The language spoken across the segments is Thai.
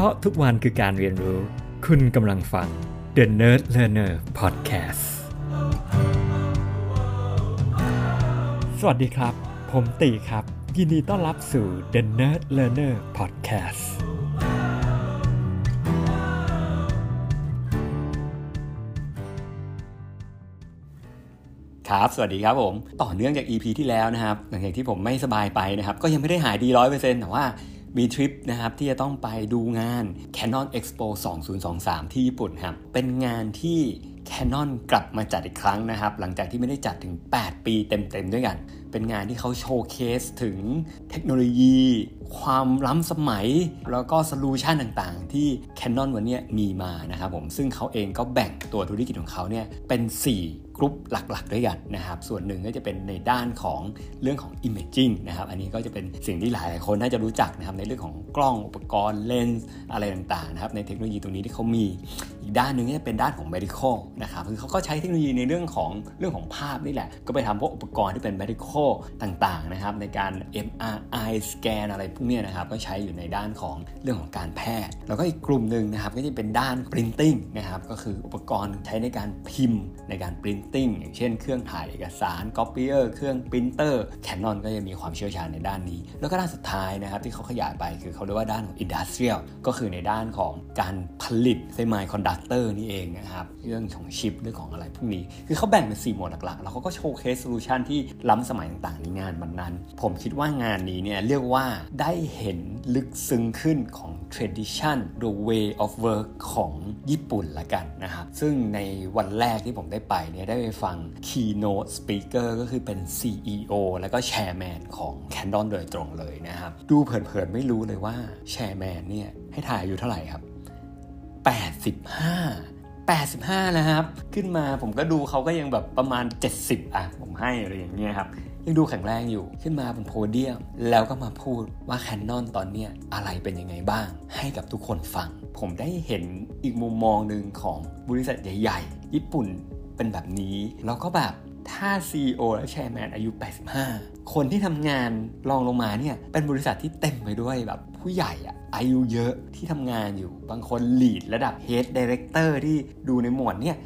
พราะทุกวันคือการเรียนรู้ คุณกำลังฟัง The Nerd Learner Podcast สวัสดีครับ ผมตีครับ ยินดีต้อนรับสู่ The Nerd Learner Podcast ครับ สวัสดีครับผม ต่อเนื่องจาก EP ที่แล้วนะครับ หลังจากที่ผมไม่สบายไปนะครับ ก็ยังไม่ได้หายดีร้อยเปอร์เซ็นต์แต่ว่า มีทริปนะครับที่จะต้องไปดูงาน Canon Expo 2023 ที่ญี่ปุ่นครับ เป็นงานที่ Canon กลับมาจัดอีกครั้งนะครับ หลังจากที่ไม่ได้จัดถึง 8 ปีเต็มๆด้วยกัน เป็นงานที่เขา showcase ถึงเทคโนโลยี ความล้ำสมัย แล้วก็ solution ต่างๆ ที่ Canon วันนี้มีมานะครับผมซึ่งเขาเองก็แบ่งตัวธุรกิจของเขาเนี่ยเป็น 4 กลุ่มหลักๆ ด้วยกันนะครับ ส่วนหนึ่งก็จะเป็นในด้านของเรื่องของ Imaging นะครับอันนี้ก็จะเป็นสิ่งที่หลายๆคนน่าจะรู้จักนะครับในเรื่องของกล้องอุปกรณ์เลนส์อะไรต่างๆนะครับในเทคโนโลยีตรงนี้ที่เขามี อีกด้านหนึ่งก็จะเป็นด้านของ medical นะครับคือเขาก็ใช้เทคโนโลยีในเรื่องของเรื่องของภาพนี่แหละก็ไปทำพวกอุปกรณ์ที่เป็น medical ต่างๆนะครับในการ MRI สแกนอะไรพวกนี้นะครับก็ใช้อยู่ในด้านของเรื่องของการแพทย์ แล้วก็อีกกลุ่มหนึ่งนะครับก็จะเป็นด้าน printing นะครับก็คืออุปกรณ์ใช้ในการพิมพ์ในการ printing อย่างเช่นเครื่องถ่ายเอกสาร copier เครื่อง printer Canon ก็จะมีความเชี่ยวชาญในด้านนี้ แล้วก็ด้านสุดท้ายนะครับที่เขาขยายไปคือเขาเรียกว่าด้านของ industrial ก็คือในด้านของการผลิต semiconductor นี่เองนะครับเรื่องของชิปเรื่องของอะไรพวกนี้ คือเขาแบ่งเป็น 4 หมวดหลักๆ แล้วเขาก็ showcase solution ที่ล้ำสมัยต่างๆในงานวันนั้น ผมคิดว่างานนี้เนี่ยเรียกว่าได้เห็นลึกซึ้งขึ้นของ tradition the way of work ของญี่ปุ่นละกันนะครับซึ่งในวันแรกที่ผมได้ไปเนี่ยได้ไปฟัง keynote speaker ก็คือเป็น CEO แล้วก็ chairman ของ Canon โดยตรงเลยนะครับ ดูเผินๆไม่รู้เลยว่า chairman เนี่ยให้ถ่ายอยู่เท่าไหร่ครับ 85 85 นะครับ ขึ้นมาผมก็ดูเขาก็ยังแบบประมาณ 70 อะ ผมให้อะไรอย่างเงี้ยครับ ยังดูแข็งแรงอยู่ ขึ้นมาบนโพเดียม แล้วก็มาพูดว่าแคนนอนตอนเนี้ยอะไรเป็นยังไงบ้าง ให้กับทุกคนฟัง ผมได้เห็นอีกมุมมองหนึ่งของบริษัทใหญ่ ๆ ญี่ปุ่นเป็นแบบนี้ แล้วก็แบบถ้า CEO และแชร์แมนอายุ 85 คนที่ทำงานรองลงมาเนี่ยเป็นบริษัทที่เต็มไปด้วยแบบผู้ใหญ่อะอายุเยอะที่ทำงานอยู่ บางคนลีดระดับ Head Director ที่ดูในหมวดเนี่ย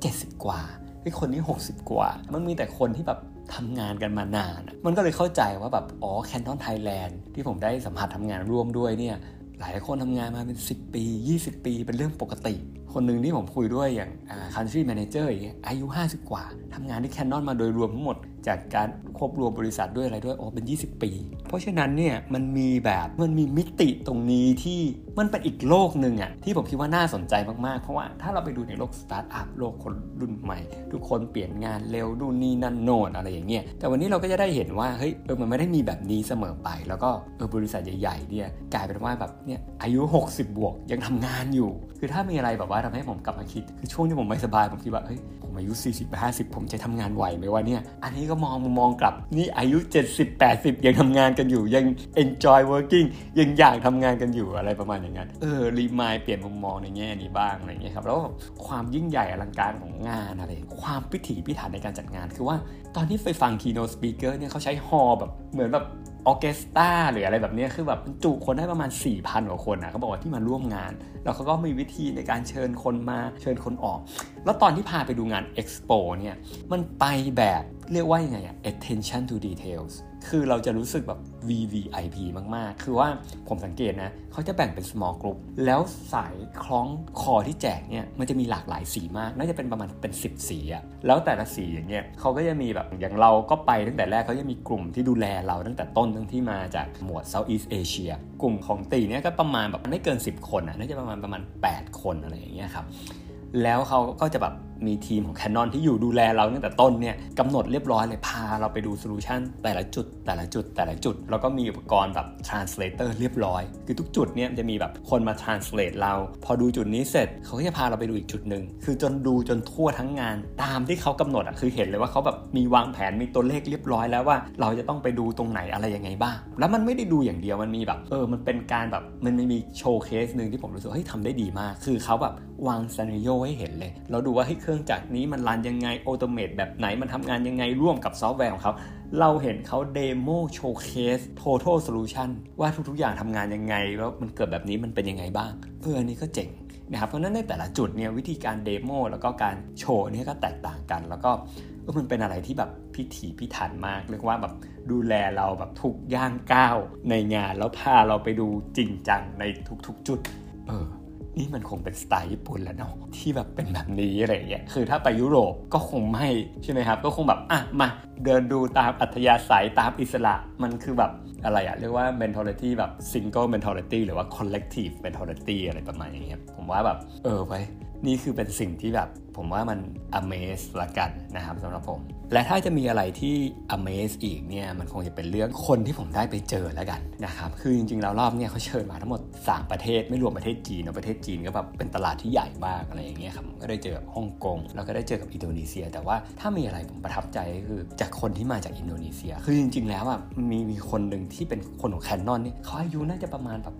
เจ็ดสิบกว่าไอ้คนนี้ 60 กว่า มันมีแต่คนที่แบบ ทำงานกันมานาน มันก็เลยเข้าใจว่าแบบอ๋อแคนนอนไทยแลนด์ที่ผมได้สัมผัสทำงานร่วมด้วยเนี่ยหลายคนทำงานมาเป็น 10 ปี 20 ปี เป็นเรื่องปกติ คนหนึ่งที่ผมคุยด้วยอย่าง country manager อย่างเงี้ยอายุ 50 กว่าทำงานที่แคนนอนมาโดยรวมทั้งหมด จากการควบรวมบริษัทด้วยอะไรด้วยโอ้เป็น 20 ปีเพราะฉะนั้นเนี่ยมันมีแบบมันมีมิติตรงนี้ที่มันเป็นอีกโลกหนึ่งอะที่ผมคิดว่าน่าสนใจมากๆ เพราะว่าถ้าเราไปดูในโลกสตาร์ทอัพโลกคนรุ่นใหม่ ทุกคนเปลี่ยนงานเร็วดูนี่นั่นโน่นอะไรอย่างเงี้ยแต่วันนี้เราก็จะได้เห็นว่าเฮ้ยเออมันไม่ได้มีแบบนี้เสมอไป แล้วก็เออบริษัทใหญ่ๆเนี่ยกลายเป็นว่าแบบเนี่ยอายุ 60 บวกยังทำงานอยู่ คือถ้ามีอะไรแบบว่าทำให้ผมกลับมาคิด คือช่วงที่ผมไม่สบายผมคิดว่าเฮ้ยผมอายุ 40 50 ผมจะทำงานไหวไหมวะเนี่ยอันนี้ก็มองมุมมองกลับนี่อายุ 70 80 ยังทำงานกันอยู่ ยัง enjoy working ยังอยากทำงานกันอยู่อะไรประมาณอย่างนั้นเออรีมายเปลี่ยนมุมมองในแง่นี้บ้างอะไรเงี้ยครับแล้วความยิ่งใหญ่อลังการของงานอะไร ความพิถีพิถันในการจัดงานคือว่าตอนที่ไปฟัง keynote speaker เนี่ยเขาใช้ฮอแบบเหมือนแบบออเคสตราหรืออะไรแบบนี้คือแบบจุคนได้ประมาณ 4,000 กว่าคนนะเขาบอกว่าที่มาร่วมงาน แล้วเขาก็มีวิธีในการเชิญคนมาเชิญคนออก แล้วตอนที่พาไปดูงาน Expo เนี่ย มันไปแบบเรียกว่ายังไงอะ attention to details คือเราจะรู้สึกแบบ VVIP มาก ๆ คือว่าผมสังเกตนะเขาจะแบ่งเป็น small group แล้วสายคล้องคอที่แจกเนี่ยมันจะมีหลากหลายสีมาก น่าจะเป็นประมาณเป็น 10 สีอะแล้วแต่ละสีอย่างเงี้ยเขาก็จะมีแบบอย่างเราก็ไปตั้งแต่แรกเขาจะมีกลุ่มที่ดูแลเราตั้งแต่ต้นตั้งที่มาจากหมวด Southeast Asia กลุ่มของตีเนี่ยก็ประมาณแบบไม่เกิน 10 คนอะน่าจะประมาณประมาณ 8 คนอะไรอย่างเงี้ยครับแล้วเขาก็จะแบบ มีทีมของ Canon ที่อยู่ดูแลเราตั้งแต่ต้นเนี่ยกำหนดเรียบร้อยเลยพาเราไปดู solution แต่ละจุดแต่ละจุดแต่ละจุด แล้วก็มีอุปกรณ์แบบ translator เรียบร้อย คือทุกจุดเนี่ยจะมีแบบคนมา translate เรา พอดูจุดนี้เสร็จเขาก็จะพาเราไปดูอีกจุดหนึ่งคือจนดูจนทั่วทั้งงานตามที่เขากำหนดอะคือเห็นเลยว่าเขาแบบมีวางแผนมีตัวเลขเรียบร้อยแล้วว่าเราจะต้องไปดูตรงไหนอะไรยังไงบ้าง แล้วมันไม่ได้ดูอย่างเดียวมันมีแบบเออมันเป็นการแบบมันมี showcase หนึ่งที่ผมรู้สึกเฮ้ยทำได้ดีมาก คือเขาแบบวาง scenario ให้เห็นเลย เราดูว่าเฮ้ยเครื่องจักรนี้มัน run ยังไง automate แบบไหนมันทำงานยังไงร่วมกับซอฟต์แวร์ของเขา เราเห็นเขา demo showcase total solution ว่าทุกๆอย่างทำงานยังไง แล้วมันเกิดแบบนี้มันเป็นยังไงบ้างเอออันนี้ก็เจ๋งนะครับเพราะนั้นในแต่ละจุดเนี่ยวิธีการ demo แล้วก็การโชว์เนี่ยก็แตกต่างกัน แล้วก็เออมันเป็นอะไรที่แบบพิถีพิถันมาก เรียกว่าแบบดูแลเราแบบทุกย่างก้าวในงานแล้วพาเราไปดูจริงจังในทุกๆ จุด เออ นี่มันคงเป็นสไตล์ญี่ปุ่นแล้วเนาะที่แบบเป็นแบบนี้อะไรเงี้ยคือถ้าไปยุโรปก็คงไม่ใช่ไหมครับ ก็คงแบบอะมาเดินดูตามอัธยาศัยตามอิสระมันคือแบบอะไรอะเรียกว่า mentality แบบ single mentality หรือว่า collective mentality อะไรประมาณอย่างเงี้ยผมว่าแบบเออไว้นี่คือเป็นสิ่งที่แบบ ผมว่ามัน amaze ละกันนะครับสำหรับผม และถ้าจะมีอะไรที่ amaze อีกเนี่ยมันคงจะเป็นเรื่องคนที่ผมได้ไปเจอแล้วกันนะครับคือจริงๆแล้วรอบเนี่ยเขาเชิญมาทั้งหมด 3 ประเทศไม่รวมประเทศจีนนะประเทศจีนก็แบบเป็นตลาดที่ใหญ่มากอะไรอย่างเงี้ยครับก็ได้เจอกับฮ่องกงแล้วก็ได้เจอกับอินโดนีเซีย แต่ว่าถ้ามีอะไรผมประทับใจก็คือจากคนที่มาจากอินโดนีเซีย คือจริง ๆ แล้วอะมีมีคนหนึ่งที่เป็นคนของ Canon เนี่ยเขาอายุน่าจะประมาณแบบ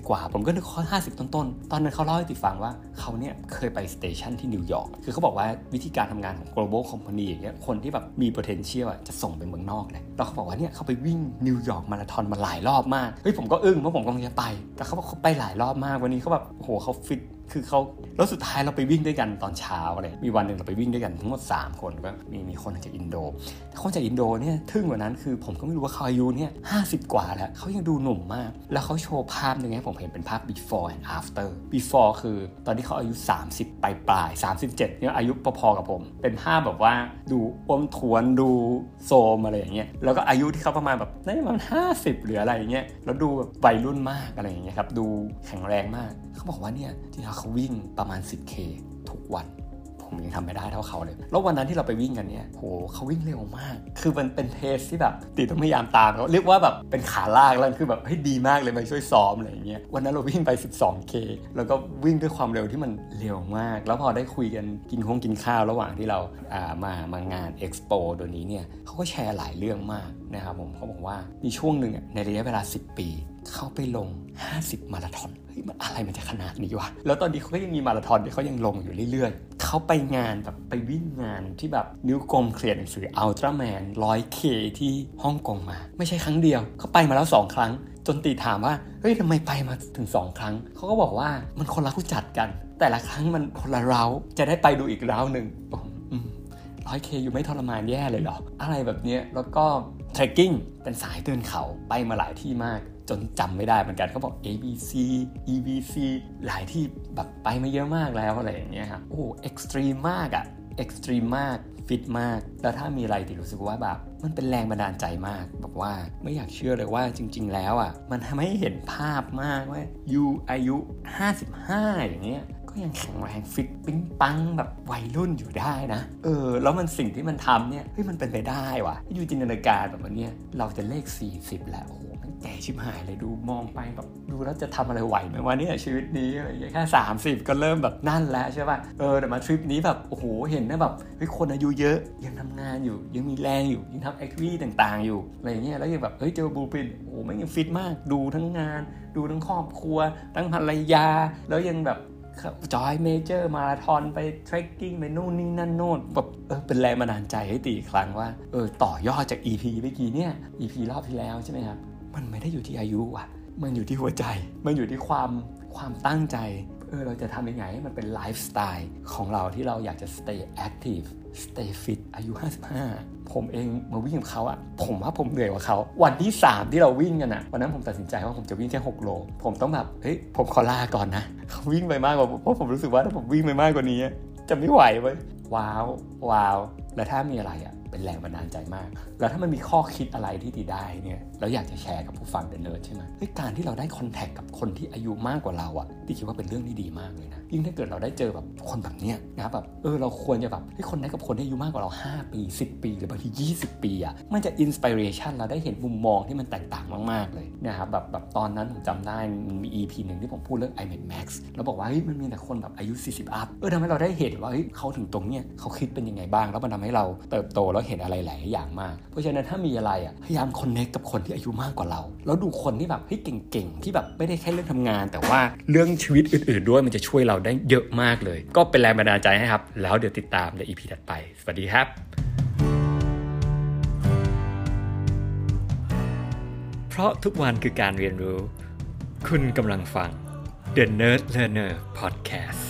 60 กว่า ผมก็นึกเขาห้าสิบต้นๆ ตอนนั้นเขาเล่าให้ติฟังว่าเขาเนี่ยเคยไป station ที่นิวยอร์กคือเขาบอกว่าวิธีการทำงานของ global company อย่างเงี้ยคนที่แบบมี potential อะจะส่งไปเมืองนอกเลยแล้วเขาบอกว่าเนี่ยเขาไปวิ่งนิวยอร์กมาราธอนมาหลายรอบมากเฮ้ยผมก็อึ้งเพราะผมกำลังจะไป แต่เขาบอกเขาไปหลายรอบมากวันนี้เขาแบบโอ้โหเขาฟิต คือเขาแล้วสุดท้ายเราไปวิ่งด้วยกันตอนเช้าเลยมีวันหนึ่งเราไปวิ่งด้วยกันทั้งหมด 3 คนก็มีมีคนจากอินโดแต่คนจากอินโดเนี่ยทึ่งกว่านั้นคือผมก็ไม่รู้ว่าเขาอายุเนี่ยห้กว่าแล้วเขายังดูหนุ่มมาก แล้วเขาโชว์ภาพหนึ่งให้ผมเห็นเป็นภาพ before and after before คือตอนที่เขาอายุ 30 ปลายปลาย37เนี่ยอายุพอๆกับผม เป็นภาพแบบว่าดูอ้วมทวนดูโซมอะไรอย่างเงี้ยแล้วก็อายุที่เขาประมาณแบบน่าจะประมาณ50หรืออะไรอย่างเงี้ยแล้วดูแบบวัยรุ่นมากอะไรอย่างเงี้ยครับดูแข็งแรงมากเขาบอกว่าเนี่ยจริงๆเขาวิ่งประมาณ 10K ทุกวันผมยังทำไม่ได้เท่าเขาเลย แล้ววันนั้นที่เราไปวิ่งกันเนี่ย โห เขาวิ่งเร็วมาก คือมันเป็นเพสที่แบบตีต้องพยายามตามเขาเรียกว่าแบบเป็นขาลากแล้วคือแบบเฮ้ยดีมากเลยมาช่วยซ้อมอะไรอย่างเงี้ย วันนั้นเราวิ่งไป 12K แล้วก็วิ่งด้วยความเร็วที่มันเร็วมาก แล้วพอได้คุยกันกินคงกินข้าวระหว่างที่เราอ่ามามางานเอ็กซ์โปตัวนี้เนี่ยเขาก็แชร์หลายเรื่องมากนะครับผมเขาบอกว่ามีช่วงหนึ่งในระยะเวลา 10 ปี เขาไปลง 50 มาราธอน มันอะไรมันจะขนาดนี้วะ แล้วตอนนี้เขาก็ยังมีมาราธอนที่เขายังลงอยู่เรื่อยๆ เขาไปงานแบบไปวิ่งงานที่แบบนิ้วกลมเคลียร์หนังสืออัลตร้าแมนร้อยเคที่ฮ่องกงมา ไม่ใช่ครั้งเดียว เขาไปมาแล้ว 2 ครั้ง จนตีถามว่า เฮ้ยทำไมไปมาถึง 2 ครั้ง เขาก็บอกว่ามันคนละผู้จัดกัน แต่ละครั้งมันคนละเราจะได้ไปดูอีกเราหนึ่งร้อย K อยู่ไม่ทรมานแย่เลยเหรอ อะไรแบบนี้แล้วก็ trekking เป็นสายเดินเขาไปมาหลายที่มาก จนจำไม่ได้เหมือนกันเขาบอก ABC EBC หลายที่แบบไปมาเยอะมากแล้วอะไรอย่างเงี้ยครับโอ้ extreme มากอะ extreme มากฟิตมาก แล้วถ้ามีอะไรที่รู้สึกว่าแบบมันเป็นแรงบันดาลใจมาก แบบว่าไม่อยากเชื่อเลยว่าจริง ๆ แล้วอะมันทำให้เห็นภาพมากว่ายูอายุ 55 อย่างเงี้ยก็ยังแข็งแรงฟิตปิ๊งปังแบบวัยรุ่นอยู่ได้นะ เออ แล้วมันสิ่งที่มันทำเนี่ยเฮ้ยมันเป็นไปได้วะอยู่จินตนาการแบบนี้เราจะเลข 40 แล้วโอ้โห แก่ชิบหายเลยดูมองไปแบบดูแล้วจะทำอะไรไหวไหมวะเนี่ยชีวิตนี้อะไรอย่างเงี้ยแค่30ก็เริ่มแบบนั่นแล้วใช่ป่ะเออแต่มาทริปนี้แบบโอ้โหเห็นนะแบบเฮ้ยคนอายุเยอะยังทำงานอยู่ ยังมีแรงอยู่ยังทำ activity ต่างๆ อยู่อะไรอย่างเงี้ยแล้วยังแบบเฮ้ยเจอบูปินโอ้โหไม่ยังฟิตมากดูทั้งงาน ดูทั้งครอบครัว ทั้งภรรยา แล้วยังแบบ join major มาราธอนไป trekking ไปนู่นนี่นั่นโน่นแบบเออเป็นแรงบันดาลใจให้ตีครั้งว่าเออต่อยอดจาก EP เมื่อกี้เนี่ย EP รอบที่แล้วใช่ไหมครับ มันไม่ได้อยู่ที่อายุว่ะ มันอยู่ที่หัวใจ มันอยู่ที่ความความตั้งใจ เออเราจะทำยังไงให้มันเป็นไลฟ์สไตล์ของเราที่เราอยากจะ stay active stay fit อายุ 55 ผมเองมาวิ่งกับเขาอะผมว่าผมเหนื่อยกว่าเขา วันที่ 3 ที่เราวิ่งกันอะวันนั้นผมตัดสินใจว่าผมจะวิ่งแค่ 6 โล ผมต้องแบบ เฮ้ย ผมขอลาก่อนนะ เขาวิ่งไปมากกว่าเพราะผมรู้สึกว่าถ้าผมวิ่งไปมากกว่านี้ จะไม่ไหวเว้ย ว้าว ว้าว แล้วถ้ามีอะไรอะ เป็นแรงบันดาลใจมาก แล้วถ้ามันมีข้อคิดอะไรที่ดีได้เนี่ยเราอยากจะแชร์กับผู้ฟังเดินเนิร์ดใช่ไหมการที่เราได้ contact กับคนที่อายุมากกว่าเราอะที่คิดว่าเป็นเรื่องที่ดีมากเลยนะยิ่งถ้าเกิดเราได้เจอแบบคนแบบเนี้ยนะแบบเออเราควรจะแบบให้คนได้กับคนที่อายุมากกว่าเรา 5 ปี 10 ปี หรือบางที 20 ปีอะมันจะอินสปิเรชันเราได้เห็นมุมมองที่มันแตกต่างมาก ๆ เลยนะครับแบบแบบตอนนั้นผมจำได้มี EP หนึ่งที่ผมพูดเรื่อง iMac Max แล้วบอกว่าเฮ้ยมันมีแต่คนแบบอายุ 40 อัพเออทำให้เราได้เห็นว่าเฮ้ยเขาถึงตรงเนี้ยเขาคิดเป็นยังไงบ้าง แล้วมันทำให้เราเติบโตแล้วเห็นอะไรหลายอย่างมาก เพราะฉะนั้นถ้ามีอะไรอะพยายามคอนเนคกับคนที่อายุมากกว่าเรา แล้วดูคนที่แบบเฮ้ยเก่งๆที่แบบไม่ได้แค่เรื่องทำงาน แต่ว่าเรื่องชีวิตอื่น ๆ ด้วยมันจะช่วยเราเราได้เยอะมากเลย ก็เป็นแรงบันดาลใจให้ครับ แล้วเดี๋ยวติดตามใน EP ถัดไป สวัสดีครับเพราะทุกวันคือการเรียนรู้ คุณกำลังฟัง The Nerd Learner Podcast